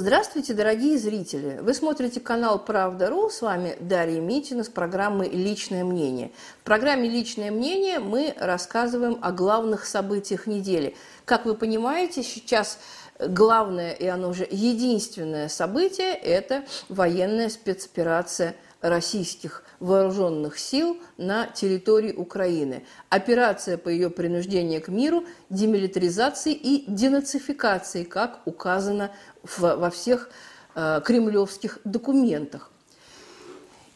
Здравствуйте, дорогие зрители! Вы смотрите канал «Правда.ру». С вами Дарья Митина с программой «Личное мнение». В программе «Личное мнение» мы рассказываем о главных событиях недели. Как вы понимаете, сейчас главное и оно же единственное событие – это военная спецоперация – российских вооруженных сил на территории Украины. Операция по ее принуждению к миру, демилитаризации и денацификации, как указано в, во всех э, кремлевских документах.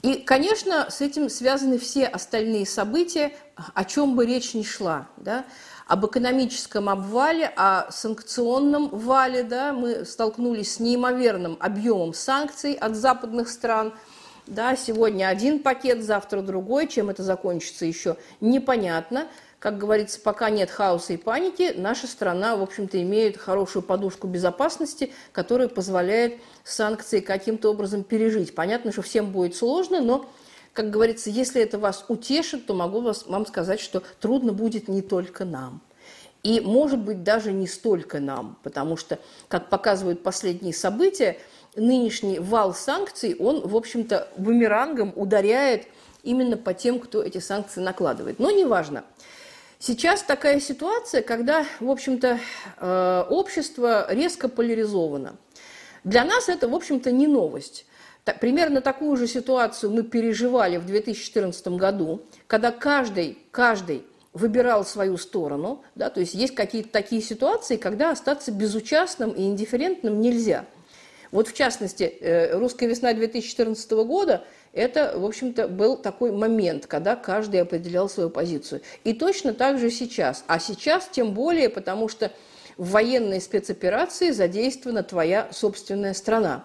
И, конечно, с этим связаны все остальные события, о чем бы речь ни шла. Да? Об экономическом обвале, о санкционном вале. Да? Мы столкнулись с неимоверным объемом санкций от западных стран – да, сегодня один пакет, завтра другой. Чем это закончится, еще непонятно. Как говорится, пока нет хаоса и паники, наша страна, в общем-то, имеет хорошую подушку безопасности, которая позволяет санкции каким-то образом пережить. Понятно, что всем будет сложно, но, как говорится, если это вас утешит, то могу вас, вам сказать, что трудно будет не только нам. И, может быть, даже не столько нам, потому что, как показывают последние события, нынешний вал санкций, он, в общем-то, бумерангом ударяет именно по тем, кто эти санкции накладывает. Но неважно. Сейчас такая ситуация, когда, в общем-то, э, общество резко поляризовано. Для нас это, в общем-то, не новость. Примерно такую же ситуацию мы переживали в 2014 году, когда каждый, каждый выбирал свою сторону. Да, то есть есть какие-то такие ситуации, когда остаться безучастным и индифферентным нельзя – вот в частности, э, «Русская весна» 2014 года – это, в общем-то, был такой момент, когда каждый определял свою позицию. И точно так же сейчас. А сейчас тем более, потому что в военной спецоперации задействована твоя собственная страна.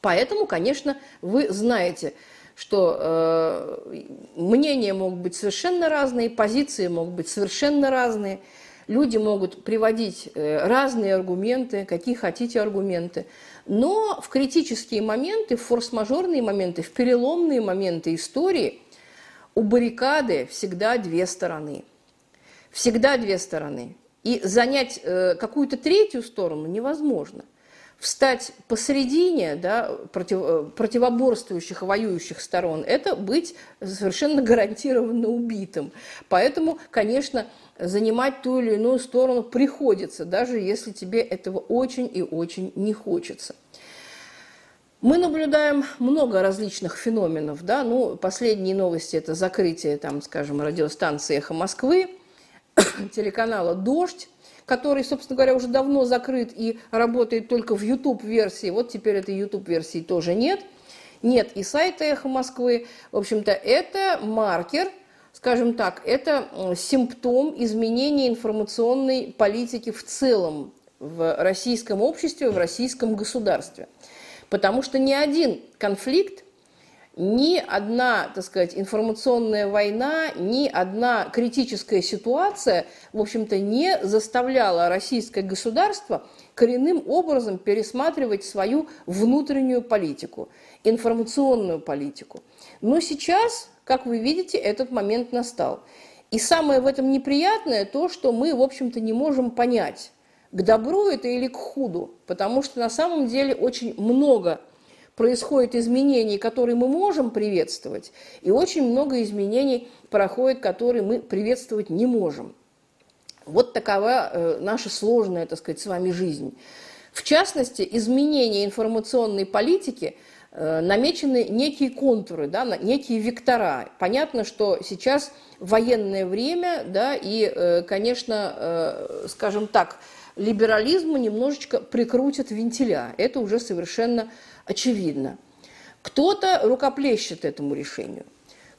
Поэтому, конечно, вы знаете, что э, мнения могут быть совершенно разные, позиции могут быть совершенно разные. Люди могут приводить э, разные аргументы, какие хотите аргументы. Но в критические моменты, в форс-мажорные моменты, в переломные моменты истории у баррикады всегда две стороны. Всегда две стороны. И занять э, какую-то третью сторону невозможно. Встать посередине да, против, э, противоборствующих, воюющих сторон – это быть совершенно гарантированно убитым. Поэтому, конечно, занимать ту или иную сторону приходится, даже если тебе этого очень и очень не хочется. Мы наблюдаем много различных феноменов. Да? Ну, последние новости – это закрытие, там, скажем, радиостанции «Эхо Москвы», телеканала «Дождь», который, собственно говоря, уже давно закрыт и работает только в YouTube-версии. Вот теперь этой YouTube-версии тоже нет. Нет и сайта «Эхо Москвы». В общем-то, это маркер – скажем так, это симптом изменения информационной политики в целом в российском обществе, в российском государстве. Потому что ни один конфликт, ни одна, так сказать, информационная война, ни одна критическая ситуация, в общем-то, не заставляла российское государство коренным образом пересматривать свою внутреннюю политику, информационную политику. Но сейчас как вы видите, этот момент настал. И самое в этом неприятное то, что мы, в общем-то, не можем понять, к добру это или к худу, потому что на самом деле очень много происходит изменений, которые мы можем приветствовать, и очень много изменений проходит, которые мы приветствовать не можем. Вот такова э, наша сложная, так сказать, с вами жизнь. В частности, изменение информационной политики – Э, намечены некие контуры, да, некие вектора. Понятно, что сейчас военное время, да, и, э, конечно, скажем так, либерализму немножечко прикрутят вентиля. Это уже совершенно очевидно. Кто-то рукоплещет этому решению,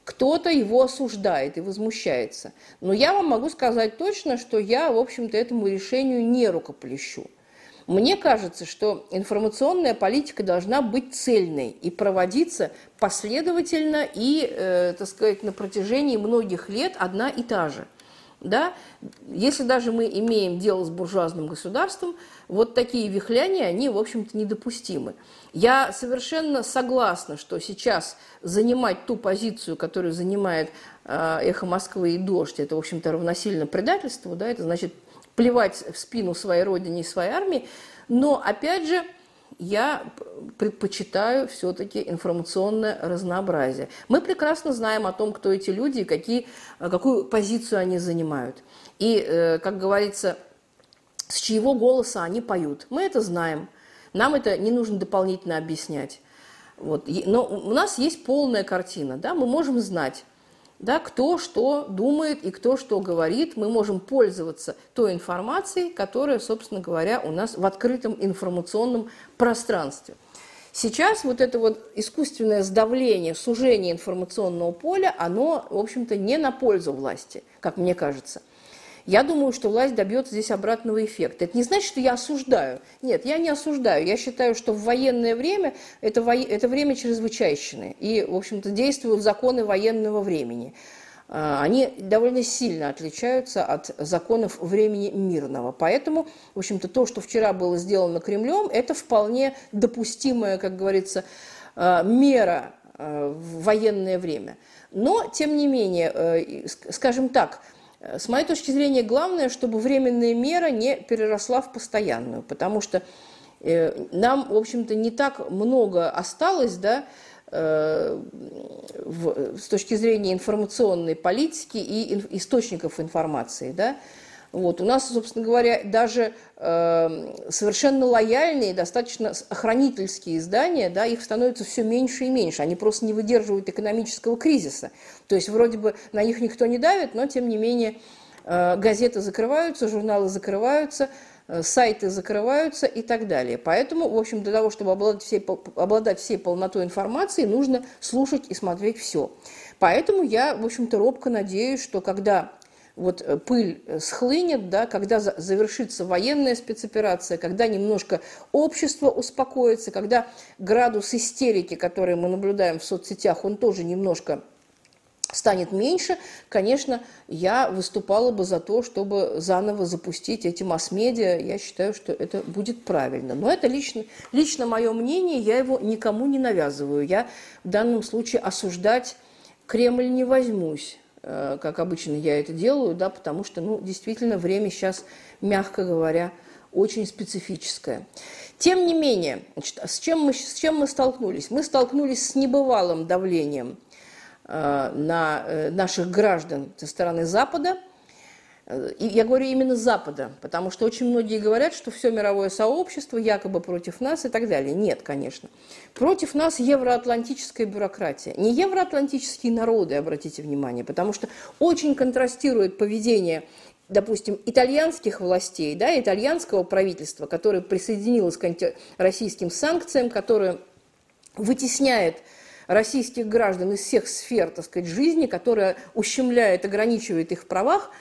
кто-то его осуждает и возмущается. Но я вам могу сказать точно, что я, в общем-то, этому решению не рукоплещу. Мне кажется, что информационная политика должна быть цельной и проводиться последовательно и, э, так сказать, на протяжении многих лет одна и та же. Да? Если даже мы имеем дело с буржуазным государством, вот такие вихляния, они, в общем-то, недопустимы. Я совершенно согласна, что сейчас занимать ту позицию, которую занимает э, «Эхо Москвы» и «Дождь», это, в общем-то, равносильно предательству, да, это значит плевать в спину своей родине и своей армии. Но, опять же, я предпочитаю все-таки информационное разнообразие. Мы прекрасно знаем о том, кто эти люди и какие, какую позицию они занимают. И, э, как говорится, с чьего голоса они поют. Мы это знаем. Нам это не нужно дополнительно объяснять. Вот. Но у нас есть полная картина. Да? Мы можем знать, да, кто что думает и кто что говорит. Мы можем пользоваться той информацией, которая, собственно говоря, у нас в открытом информационном пространстве. Сейчас вот это вот искусственное сдавление, сужение информационного поля, оно, в общем-то, не на пользу власти, как мне кажется. Я думаю, что власть добьется здесь обратного эффекта. Это не значит, что я осуждаю. Нет, я не осуждаю. Я считаю, что в военное время это, во... это время чрезвычайщины. И, в общем-то, действуют законы военного времени. А, они довольно сильно отличаются от законов времени мирного. Поэтому, в общем-то, то, что вчера было сделано Кремлем, это вполне допустимая, как говорится, а, мера а, в военное время. Но, тем не менее, э, скажем так, с моей точки зрения, главное, чтобы временная мера не переросла в постоянную, потому что э, нам, в общем-то, не так много осталось, да, э, в, с точки зрения информационной политики и источников информации, да, вот. У нас, собственно говоря, даже э, совершенно лояльные, достаточно охранительские издания, да, их становится все меньше и меньше. Они просто не выдерживают экономического кризиса. То есть вроде бы на них никто не давит, но тем не менее э, газеты закрываются, журналы закрываются, э, сайты закрываются и так далее. Поэтому, в общем, для того, чтобы обладать всей, обладать всей полнотой информации, нужно слушать и смотреть все. Поэтому я, в общем-то, робко надеюсь, что когда вот э, пыль э, схлынет, да, когда завершится военная спецоперация, когда немножко общество успокоится, когда градус истерики, который мы наблюдаем в соцсетях, он тоже немножко станет меньше, конечно, я выступала бы за то, чтобы заново запустить эти масс-медиа. Я считаю, что это будет правильно. Но это лично, лично мое мнение, я его никому не навязываю. Я в данном случае осуждать Кремль не возьмусь. Э, как обычно я это делаю, да, потому что, ну, действительно, время сейчас, мягко говоря, очень специфическое. Тем не менее, значит, с, чем мы, с чем мы столкнулись? Мы столкнулись с небывалым давлением э, на э, наших граждан со стороны Запада – и я говорю именно Запада, потому что очень многие говорят, что все мировое сообщество якобы против нас и так далее. Нет, конечно. Против нас евроатлантическая бюрократия. Не евроатлантические народы, обратите внимание, потому что очень контрастирует поведение допустим, итальянских властей, да, итальянского правительства, которое присоединилось к антироссийским санкциям, которое вытесняет российских граждан из всех сфер, так сказать, жизни, которая ущемляет, ограничивает их в правах –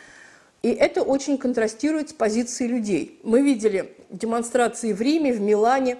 и это очень контрастирует с позицией людей. Мы видели демонстрации в Риме, в Милане,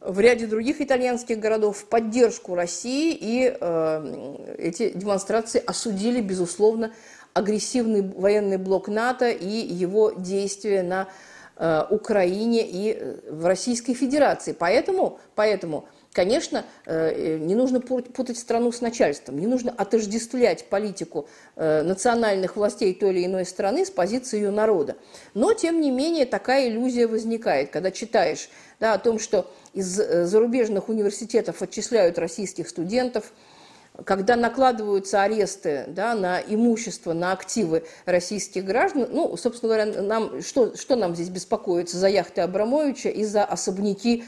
в ряде других итальянских городов в поддержку России, и э, эти демонстрации осудили, безусловно, агрессивный военный блок НАТО и его действия на э, Украине и э, в Российской Федерации. Поэтому, поэтому Конечно, э, не нужно путать страну с начальством, не нужно отождествлять политику э, национальных властей той или иной страны с позиции ее народа. Но, тем не менее, такая иллюзия возникает, когда читаешь да, о том, что из э, зарубежных университетов отчисляют российских студентов, когда накладываются аресты да, на имущество, на активы российских граждан, ну, собственно говоря, нам, что, что нам здесь беспокоится за яхты Абрамовича и за особняки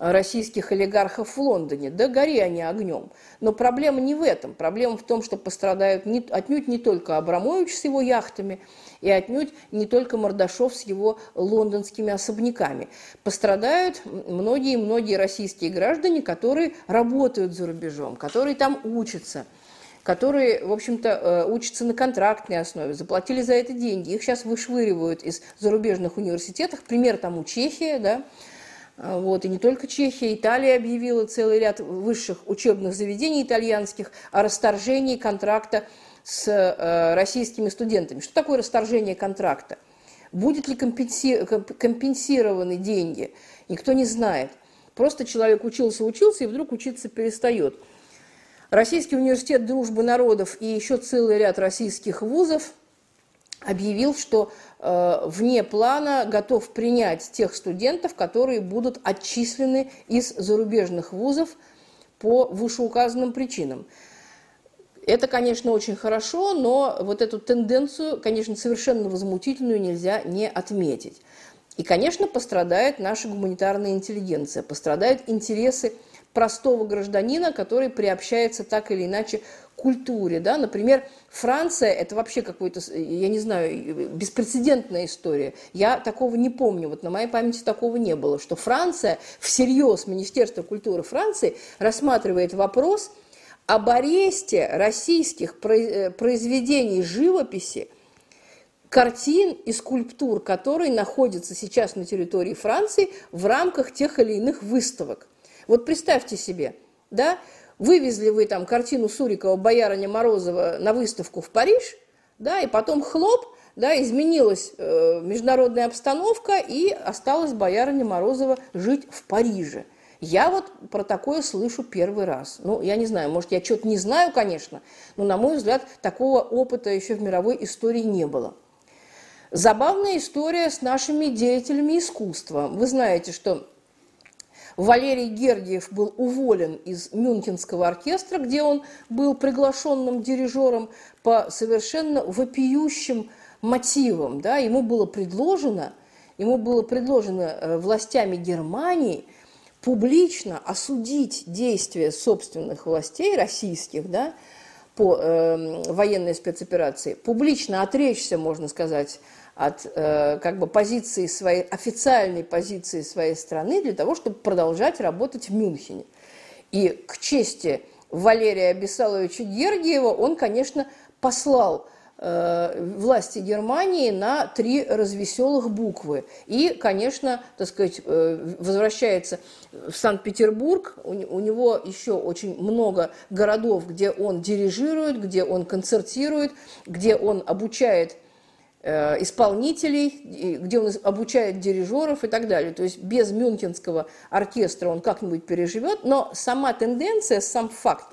российских олигархов в Лондоне. Да гори они огнем. Но проблема не в этом. Проблема в том, что пострадают не, отнюдь не только Абрамович с его яхтами, и отнюдь не только Мордашов с его лондонскими особняками. Пострадают многие-многие российские граждане, которые работают за рубежом, которые там учатся которые, в общем-то, э, учатся на контрактной основе, заплатили за это деньги. Их сейчас вышвыривают из зарубежных университетов. Пример тому Чехия, да, вот, и не только Чехия, Италия объявила целый ряд высших учебных заведений итальянских о расторжении контракта с э, российскими студентами. Что такое расторжение контракта? Будет ли компенси... компенсированы деньги? Никто не знает. Просто человек учился, учился и вдруг учиться перестает. Российский университет дружбы народов и еще целый ряд российских вузов объявил, что э, вне плана готов принять тех студентов, которые будут отчислены из зарубежных вузов по вышеуказанным причинам. Это, конечно, очень хорошо, но вот эту тенденцию, конечно, совершенно возмутительную нельзя не отметить. И, конечно, пострадает наша гуманитарная интеллигенция, пострадают интересы простого гражданина, который приобщается так или иначе к культуре. Да? Например, Франция – это вообще какой-то, я не знаю, беспрецедентная история. Я такого не помню, вот на моей памяти такого не было, что Франция, всерьез Министерство культуры Франции рассматривает вопрос об аресте российских э, произведений живописи, картин и скульптур, которые находятся сейчас на территории Франции в рамках тех или иных выставок. Вот представьте себе, да, вывезли вы там картину Сурикова «Боярыня Морозова» на выставку в Париж, да, и потом хлоп, да, изменилась э, международная обстановка, и осталась боярыня Морозова жить в Париже. Я вот про такое слышу первый раз. Ну, я не знаю, может, я что-то не знаю, конечно, но, на мой взгляд, такого опыта еще в мировой истории не было. Забавная история с нашими деятелями искусства. Вы знаете, что Валерий Гергиев был уволен из Мюнхенского оркестра, где он был приглашенным дирижером по совершенно вопиющим мотивам. Да? Ему было предложено, ему было предложено э, властями Германии публично осудить действия собственных властей российских, да, по э, военной спецоперации, публично отречься, можно сказать, от э, как бы позиции своей, официальной позиции своей страны для того, чтобы продолжать работать в Мюнхене. И к чести Валерия Бесаловича Гергиева он, конечно, послал э, власти Германии на три развеселых буквы. И, конечно, так сказать, э, возвращается в Санкт-Петербург. У, у него еще очень много городов, где он дирижирует, где он концертирует, где он обучает исполнителей, где он обучает дирижеров и так далее. То есть без мюнхенского оркестра он как-нибудь переживет, но сама тенденция, сам факт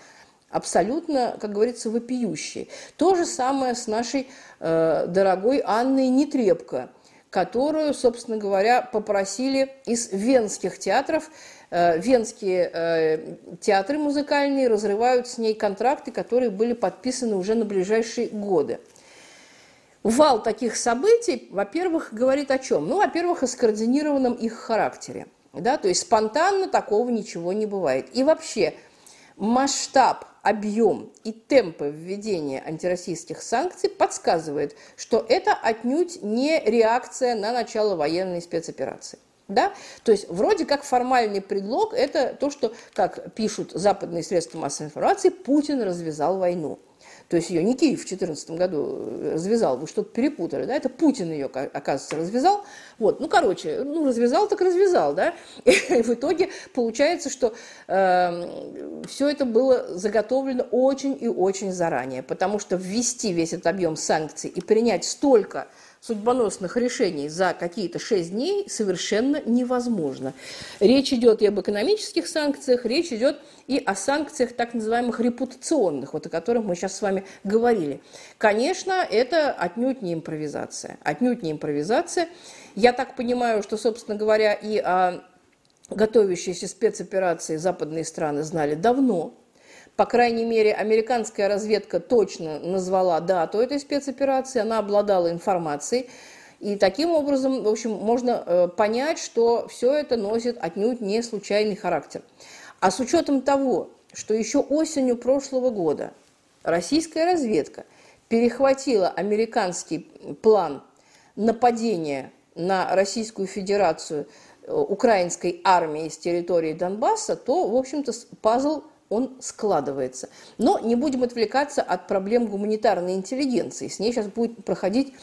абсолютно, как говорится, вопиющий. То же самое с нашей э, дорогой Анной Нетребко, которую, собственно говоря, попросили из венских театров э, Венские э, театры музыкальные разрывают с ней контракты, которые были подписаны уже на ближайшие годы. Вал таких событий, во-первых, говорит о чем? Ну, во-первых, о скоординированном их характере. Да? То есть спонтанно такого ничего не бывает. И вообще масштаб, объем и темпы введения антироссийских санкций подсказывает, что это отнюдь не реакция на начало военной спецоперации. Да? То есть вроде как формальный предлог – это то, что, как пишут западные средства массовой информации, Путин развязал войну. То есть ее не Киев в 2014 году э, развязал, вы что-то перепутали, да, это Путин ее, оказывается, развязал. Вот, ну, короче, ну, развязал, так развязал, да. И в итоге получается, что э, эм, все это было заготовлено очень и очень заранее, потому что ввести весь этот объем санкций и принять столько судьбоносных решений за какие-то шесть дней совершенно невозможно. Речь идет и об экономических санкциях, речь идет и о санкциях так называемых репутационных, вот о которых мы сейчас с вами говорили. Конечно, это отнюдь не импровизация. Отнюдь не импровизация. Я так понимаю, что, собственно говоря, и о готовящейся спецоперации западные страны знали давно, по крайней мере, американская разведка точно назвала дату этой спецоперации, она обладала информацией. И таким образом, в общем, можно э, понять, что все это носит отнюдь не случайный характер. А с учетом того, что еще осенью прошлого года российская разведка перехватила американский план нападения на Российскую Федерацию э, украинской армии с территории Донбасса, то, в общем-то, пазл он складывается. Но не будем отвлекаться от проблем гуманитарной интеллигенции. С ней сейчас будет проходить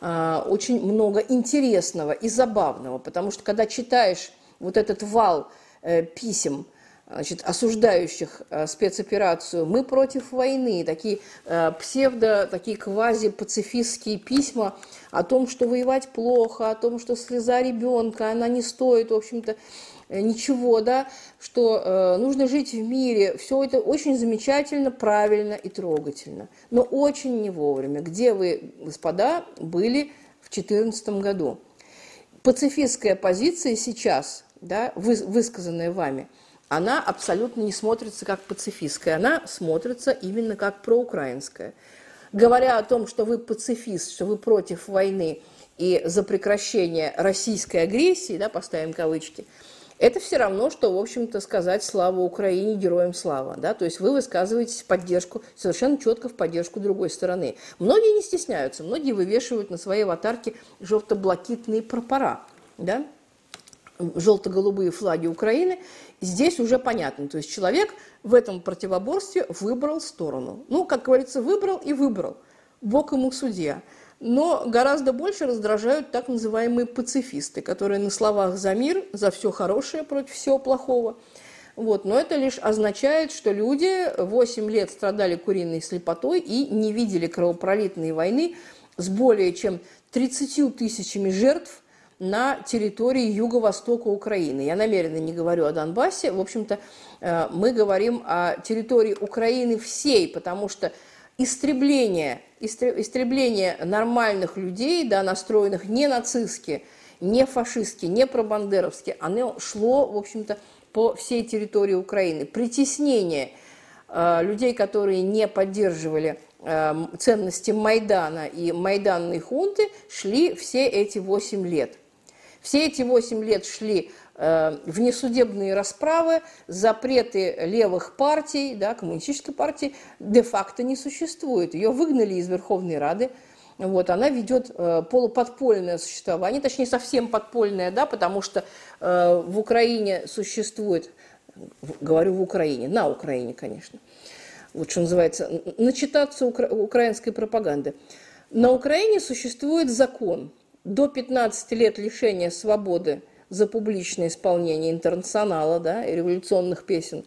э, очень много интересного и забавного, потому что когда читаешь вот этот вал э, писем, значит, осуждающих э, спецоперацию, мы против войны, такие э, псевдо, такие квази-пацифистские письма о том, что воевать плохо, о том, что слеза ребенка, она не стоит, в общем-то, ничего, да, что э, нужно жить в мире. Все это очень замечательно, правильно и трогательно. Но очень не вовремя. Где вы, господа, были в 2014 году? Пацифистская позиция сейчас, да, вы, высказанная вами, она абсолютно не смотрится как пацифистская, она смотрится именно как проукраинская. Говоря о том, что вы пацифист, что вы против войны – и за прекращение российской агрессии, да, поставим кавычки, это все равно, что, в общем-то, сказать «Слава Украине, героям слава». Да? То есть вы высказываетесь в поддержку, совершенно четко в поддержку другой стороны. Многие не стесняются, многие вывешивают на своей аватарке желто-блакитные прапора, да? желто-голубые флаги Украины. Здесь уже понятно, то есть человек в этом противоборстве выбрал сторону. Ну, как говорится, выбрал и выбрал. Бог ему судья. Но гораздо больше раздражают так называемые пацифисты, которые на словах за мир, за все хорошее против всего плохого. Вот. Но это лишь означает, что люди 8 лет страдали куриной слепотой и не видели кровопролитной войны с более чем 30 тысячами жертв на территории юго-востока Украины. Я намеренно не говорю о Донбассе. В общем-то, э, мы говорим о территории Украины всей, потому что истребление, истребление нормальных людей, да, настроенных не нацистски, не фашистски, не пробандеровски, оно шло, в общем-то, по всей территории Украины. Притеснение э, людей, которые не поддерживали э, ценности Майдана и майданной хунты, шли все эти 8 лет. Все эти 8 лет шли внесудебные расправы, запреты левых партий, да, коммунистической партии де-факто не существует. Ее выгнали из Верховной Рады. Вот, она ведет э, полуподпольное существование, точнее совсем подпольное, да, потому что э, в Украине существует, говорю в Украине, на Украине, конечно, вот что называется, начитаться укра украинской пропаганды. На Украине существует закон до 15 лет лишения свободы за публичное исполнение интернационала да, и революционных песен,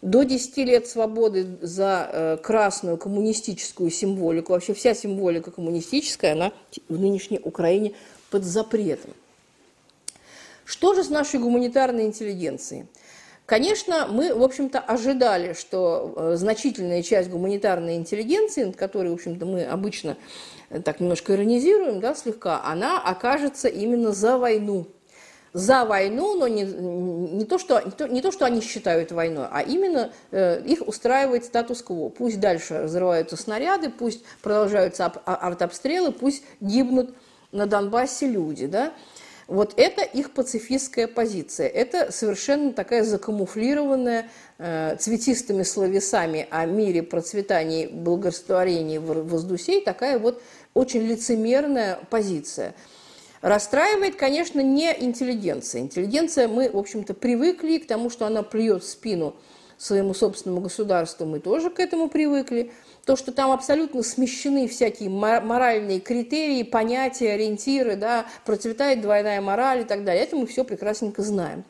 до 10 лет свободы за э, красную коммунистическую символику. Вообще вся символика коммунистическая, она в нынешней Украине под запретом. Что же с нашей гуманитарной интеллигенцией? Конечно, мы, в общем-то, ожидали, что э, значительная часть гуманитарной интеллигенции, над которой, в общем-то, мы обычно э, так немножко иронизируем, да, слегка, она окажется именно за войну за войну, но не, не, то, что, не, то, не то, что они считают войной, а именно э, их устраивает статус-кво. Пусть дальше разрываются снаряды, пусть продолжаются а, артобстрелы, пусть гибнут на Донбассе люди. Да? Вот это их пацифистская позиция. Это совершенно такая закамуфлированная э, цветистыми словесами о мире, процветании, благорастворении воздусей, такая вот очень лицемерная позиция – Расстраивает, конечно, не интеллигенция. Интеллигенция, мы, в общем-то, привыкли к тому, что она плюет спину своему собственному государству, мы тоже к этому привыкли. То, что там абсолютно смещены всякие моральные критерии, понятия, ориентиры, да, процветает двойная мораль и так далее, это мы все прекрасненько знаем.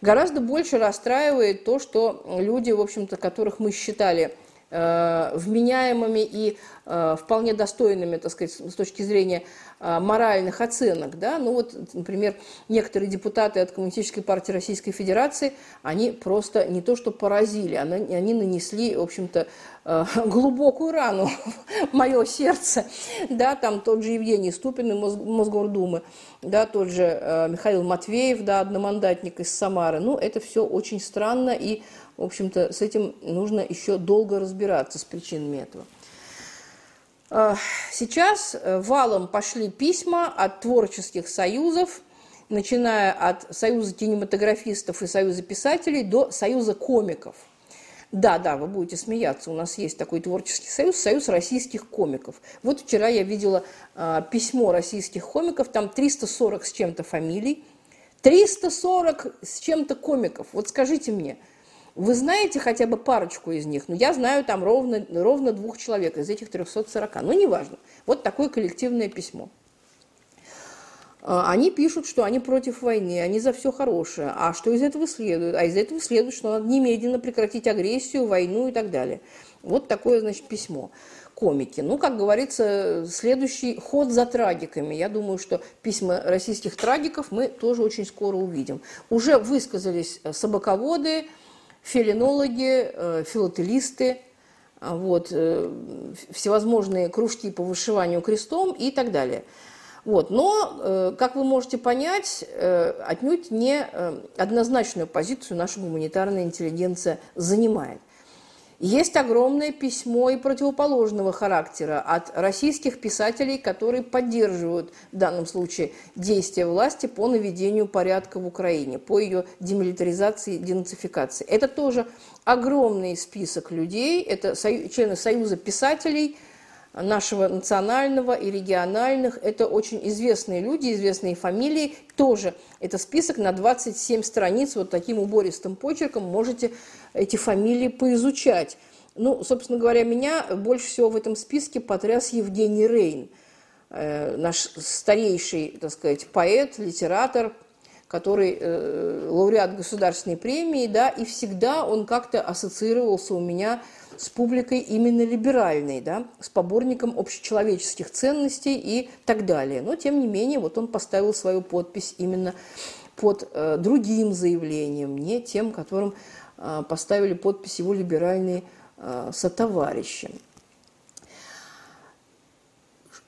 Гораздо больше расстраивает то, что люди, в общем-то, которых мы считали э, вменяемыми и э, вполне достойными, так сказать, с точки зрения моральных оценок. Да? Ну вот, например, некоторые депутаты от Коммунистической партии Российской Федерации, они просто не то что поразили, они нанесли, в общем-то, а, глубокую рану в мое сердце. Да, там тот же Евгений Ступин из Мосгордумы, да, тот же а, Михаил Матвеев, да, одномандатник из Самары. Ну, это все очень странно, и, в общем-то, с этим нужно еще долго разбираться, с причинами этого. Э, сейчас э, валом пошли письма от творческих союзов, начиная от Союза кинематографистов и Союза писателей до Союза комиков. Да, да, вы будете смеяться, у нас есть такой творческий союз, союз российских комиков. Вот вчера я видела э, письмо российских комиков, там 340 с чем-то фамилий, 340 с чем-то комиков. Вот скажите мне – вы знаете хотя бы парочку из них? Ну, я знаю там ровно, ровно двух человек из этих 340. Ну, неважно. Вот такое коллективное письмо. А, они пишут, что они против войны, они за все хорошее. А что из этого следует? А из этого следует, что надо немедленно прекратить агрессию, войну и так далее. Вот такое, значит, письмо. комики. Ну, как говорится, следующий ход за трагиками. Я думаю, что письма российских трагиков мы тоже очень скоро увидим. Уже высказались собаководы, филинологи, э, филателисты, а, вот, э, всевозможные кружки по вышиванию крестом и так далее. Вот. Но, э, как вы можете понять, отнюдь не однозначную позицию наша гуманитарная интеллигенция занимает. Есть огромное письмо и противоположного характера от российских писателей, которые поддерживают в данном случае действия власти по наведению порядка в Украине, по ее демилитаризации, денацификации. Это тоже огромный список людей, это члены Союза писателей – нашего национального и региональных. Это очень известные люди, известные фамилии. Тоже это список на 27 страниц, вот таким убористым почерком можете эти фамилии поизучать. Ну, собственно говоря, меня больше всего в этом списке потряс Евгений Рейн, э, наш старейший, так сказать, поэт, литератор, который э, лауреат государственной премии, да, и всегда он как-то ассоциировался у меня с публикой именно либеральной, да, с поборником общечеловеческих ценностей и так далее. Но, тем не менее, вот он поставил свою подпись именно под э, другим заявлением, не тем, которым поставили подпись его либеральные э, сотоварищи.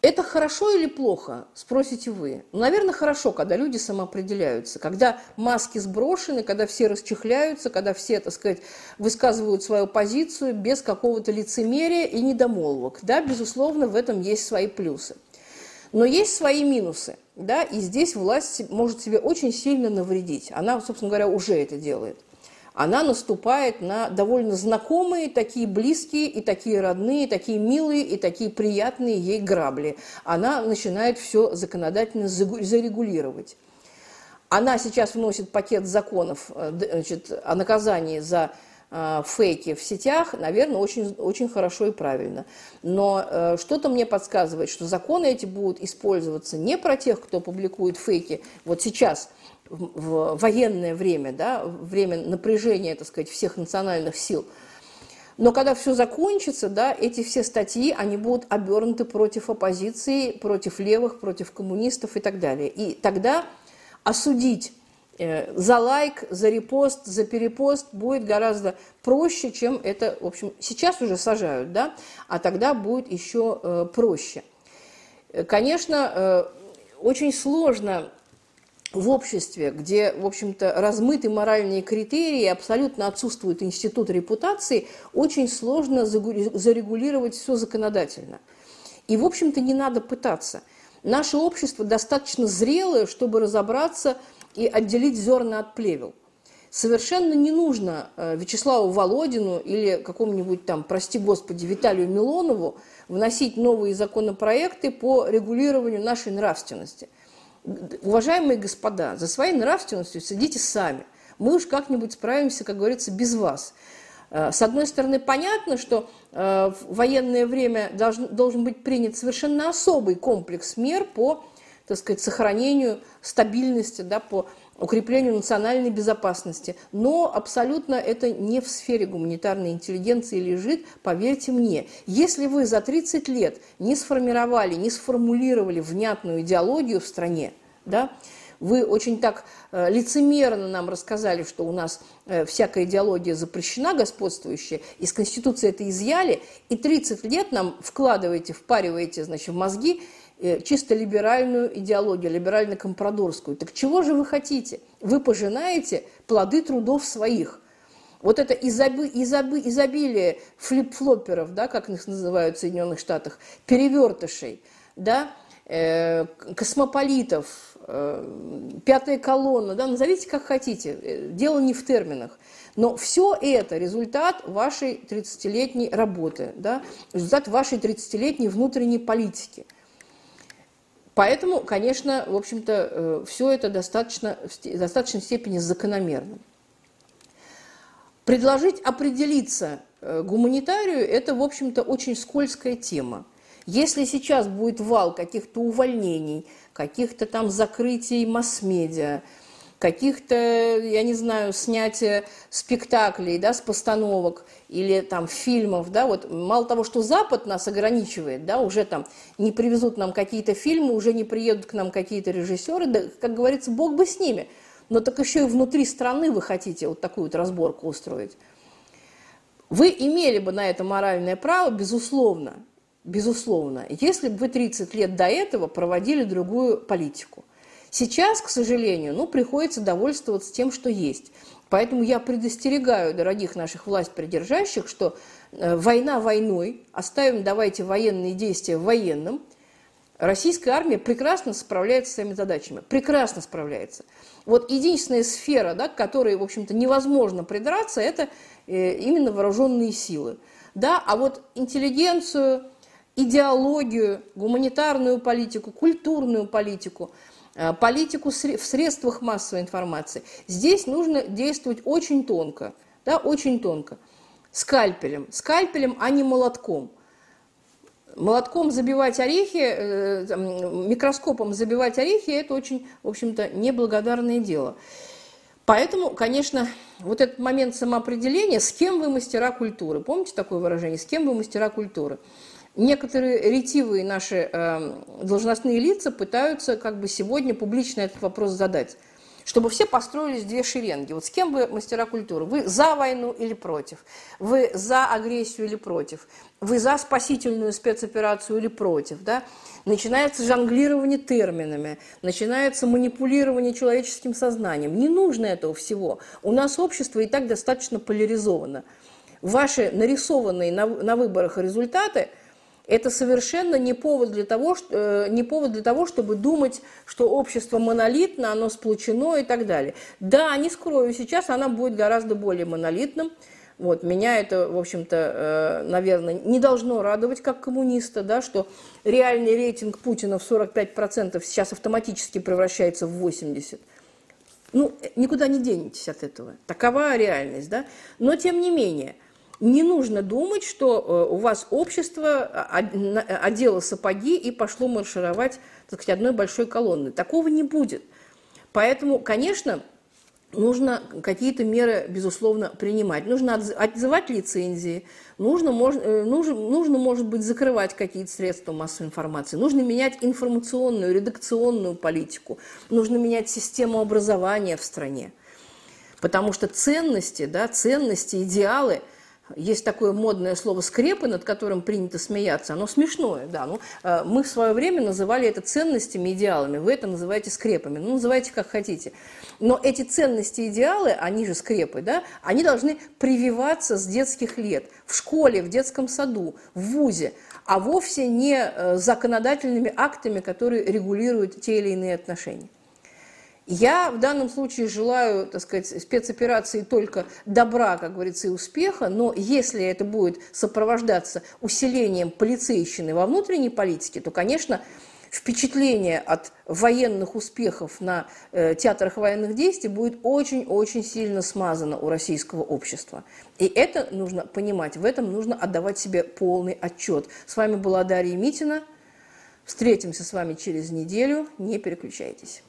Это хорошо или плохо, спросите вы. Ну, наверное, хорошо, когда люди самоопределяются, когда маски сброшены, когда все расчехляются, когда все, так сказать, высказывают свою позицию без какого-то лицемерия и недомолвок. Да, безусловно, в этом есть свои плюсы. Но есть свои минусы, да, и здесь власть может себе очень сильно навредить. Она, собственно говоря, уже это делает она наступает на довольно знакомые, такие близкие и такие родные, такие милые и такие приятные ей грабли. Она начинает все законодательно зарегулировать. Она сейчас вносит пакет законов э, значит, о наказании за э, фейки в сетях, наверное, очень, очень хорошо и правильно. Но э, что-то мне подсказывает, что законы эти будут использоваться не про тех, кто публикует фейки вот сейчас – в военное время, да, время напряжения, так сказать, всех национальных сил. Но когда все закончится, да, эти все статьи, они будут обернуты против оппозиции, против левых, против коммунистов и так далее. И тогда осудить э, за лайк, за репост, за перепост будет гораздо проще, чем это, в общем, сейчас уже сажают, да, а тогда будет еще э, проще. Конечно, э, очень сложно в обществе, где, в общем-то, размыты моральные критерии, абсолютно отсутствует институт репутации, очень сложно зарегулировать все законодательно. И, в общем-то, не надо пытаться. Наше общество достаточно зрелое, чтобы разобраться и отделить зерна от плевел. Совершенно не нужно э, Вячеславу Володину или какому-нибудь там, прости господи, Виталию Милонову вносить новые законопроекты по регулированию нашей нравственности – уважаемые господа, за своей нравственностью сидите сами. Мы уж как-нибудь справимся, как говорится, без вас. Э, с одной стороны, понятно, что э, в военное время должен, должен быть принят совершенно особый комплекс мер по так сказать, сохранению стабильности, да, по укреплению национальной безопасности. Но абсолютно это не в сфере гуманитарной интеллигенции лежит, поверьте мне. Если вы за 30 лет не сформировали, не сформулировали внятную идеологию в стране, да, вы очень так э, лицемерно нам рассказали, что у нас э, всякая идеология запрещена, господствующая, из Конституции это изъяли, и 30 лет нам вкладываете, впариваете значит, в мозги чисто либеральную идеологию, либерально-компрадорскую. Так чего же вы хотите? Вы пожинаете плоды трудов своих. Вот это изоби, изоби, изобилие флип-флоперов, да, как их называют в Соединенных Штатах, перевертышей, да, э, космополитов, э, пятая колонна, да, назовите как хотите, э, дело не в терминах. Но все это результат вашей 30-летней работы, да, результат вашей 30-летней внутренней политики – Поэтому, конечно, в общем-то, э, все это достаточно, в достаточной степени закономерно. Предложить определиться э, гуманитарию – это, в общем-то, очень скользкая тема. Если сейчас будет вал каких-то увольнений, каких-то там закрытий масс-медиа, каких-то, я не знаю, снятия спектаклей, да, с постановок или там фильмов, да, вот мало того, что Запад нас ограничивает, да, уже там не привезут нам какие-то фильмы, уже не приедут к нам какие-то режиссеры, да, как говорится, Бог бы с ними, но так еще и внутри страны вы хотите вот такую вот разборку устроить. Вы имели бы на это моральное право, безусловно, безусловно, если бы вы 30 лет до этого проводили другую политику. Сейчас, к сожалению, ну, приходится довольствоваться тем, что есть. Поэтому я предостерегаю дорогих наших власть придержащих, что э, война войной, оставим давайте военные действия военным. Российская армия прекрасно справляется с своими задачами, прекрасно справляется. Вот единственная сфера, да, к которой, в общем-то, невозможно придраться, это э, именно вооруженные силы. Да, а вот интеллигенцию, идеологию, гуманитарную политику, культурную политику – политику в средствах массовой информации. Здесь нужно действовать очень тонко, да, очень тонко. Скальпелем. Скальпелем, а не молотком. Молотком забивать орехи, э, микроскопом забивать орехи – это очень, в общем-то, неблагодарное дело. Поэтому, конечно, вот этот момент самоопределения, с кем вы мастера культуры, помните такое выражение, с кем вы мастера культуры – некоторые ретивые наши э, должностные лица пытаются как бы сегодня публично этот вопрос задать, чтобы все построились две шеренги. Вот с кем вы мастера культуры? Вы за войну или против? Вы за агрессию или против? Вы за спасительную спецоперацию или против? Да? Начинается жонглирование терминами, начинается манипулирование человеческим сознанием. Не нужно этого всего. У нас общество и так достаточно поляризовано. Ваши нарисованные на, на выборах результаты – это совершенно не повод, для того, э, не повод для того, чтобы думать, что общество монолитно, оно сплочено и так далее. Да, не скрою, сейчас оно будет гораздо более монолитным. Вот, меня это, в общем-то, э, наверное, не должно радовать как коммуниста, да, что реальный рейтинг Путина в 45% сейчас автоматически превращается в 80%. Ну, э, никуда не денетесь от этого. Такова реальность, да. Но, тем не менее – не нужно думать, что э, у вас общество одело сапоги и пошло маршировать, так сказать, одной большой колонной. Такого не будет. Поэтому, конечно, нужно какие-то меры, безусловно, принимать. Нужно отзывать лицензии, нужно, э, нужно, нужно может быть, закрывать какие-то средства массовой информации, нужно менять информационную, редакционную политику, нужно менять систему образования в стране. Потому что ценности, да, ценности, идеалы – есть такое модное слово «скрепы», над которым принято смеяться. Оно смешное, да. Ну, э, мы в свое время называли это ценностями, идеалами. Вы это называете скрепами. Ну, называйте как хотите. Но эти ценности, идеалы, они же скрепы, да, они должны прививаться с детских лет. В школе, в детском саду, в ВУЗе. А вовсе не э, законодательными актами, которые регулируют те или иные отношения. Я в данном случае желаю, так сказать, спецоперации только добра, как говорится, и успеха, но если это будет сопровождаться усилением полицейщины во внутренней политике, то, конечно, впечатление от военных успехов на э, театрах военных действий будет очень-очень сильно смазано у российского общества. И это нужно понимать, в этом нужно отдавать себе полный отчет. С вами была Дарья Митина. Встретимся с вами через неделю. Не переключайтесь.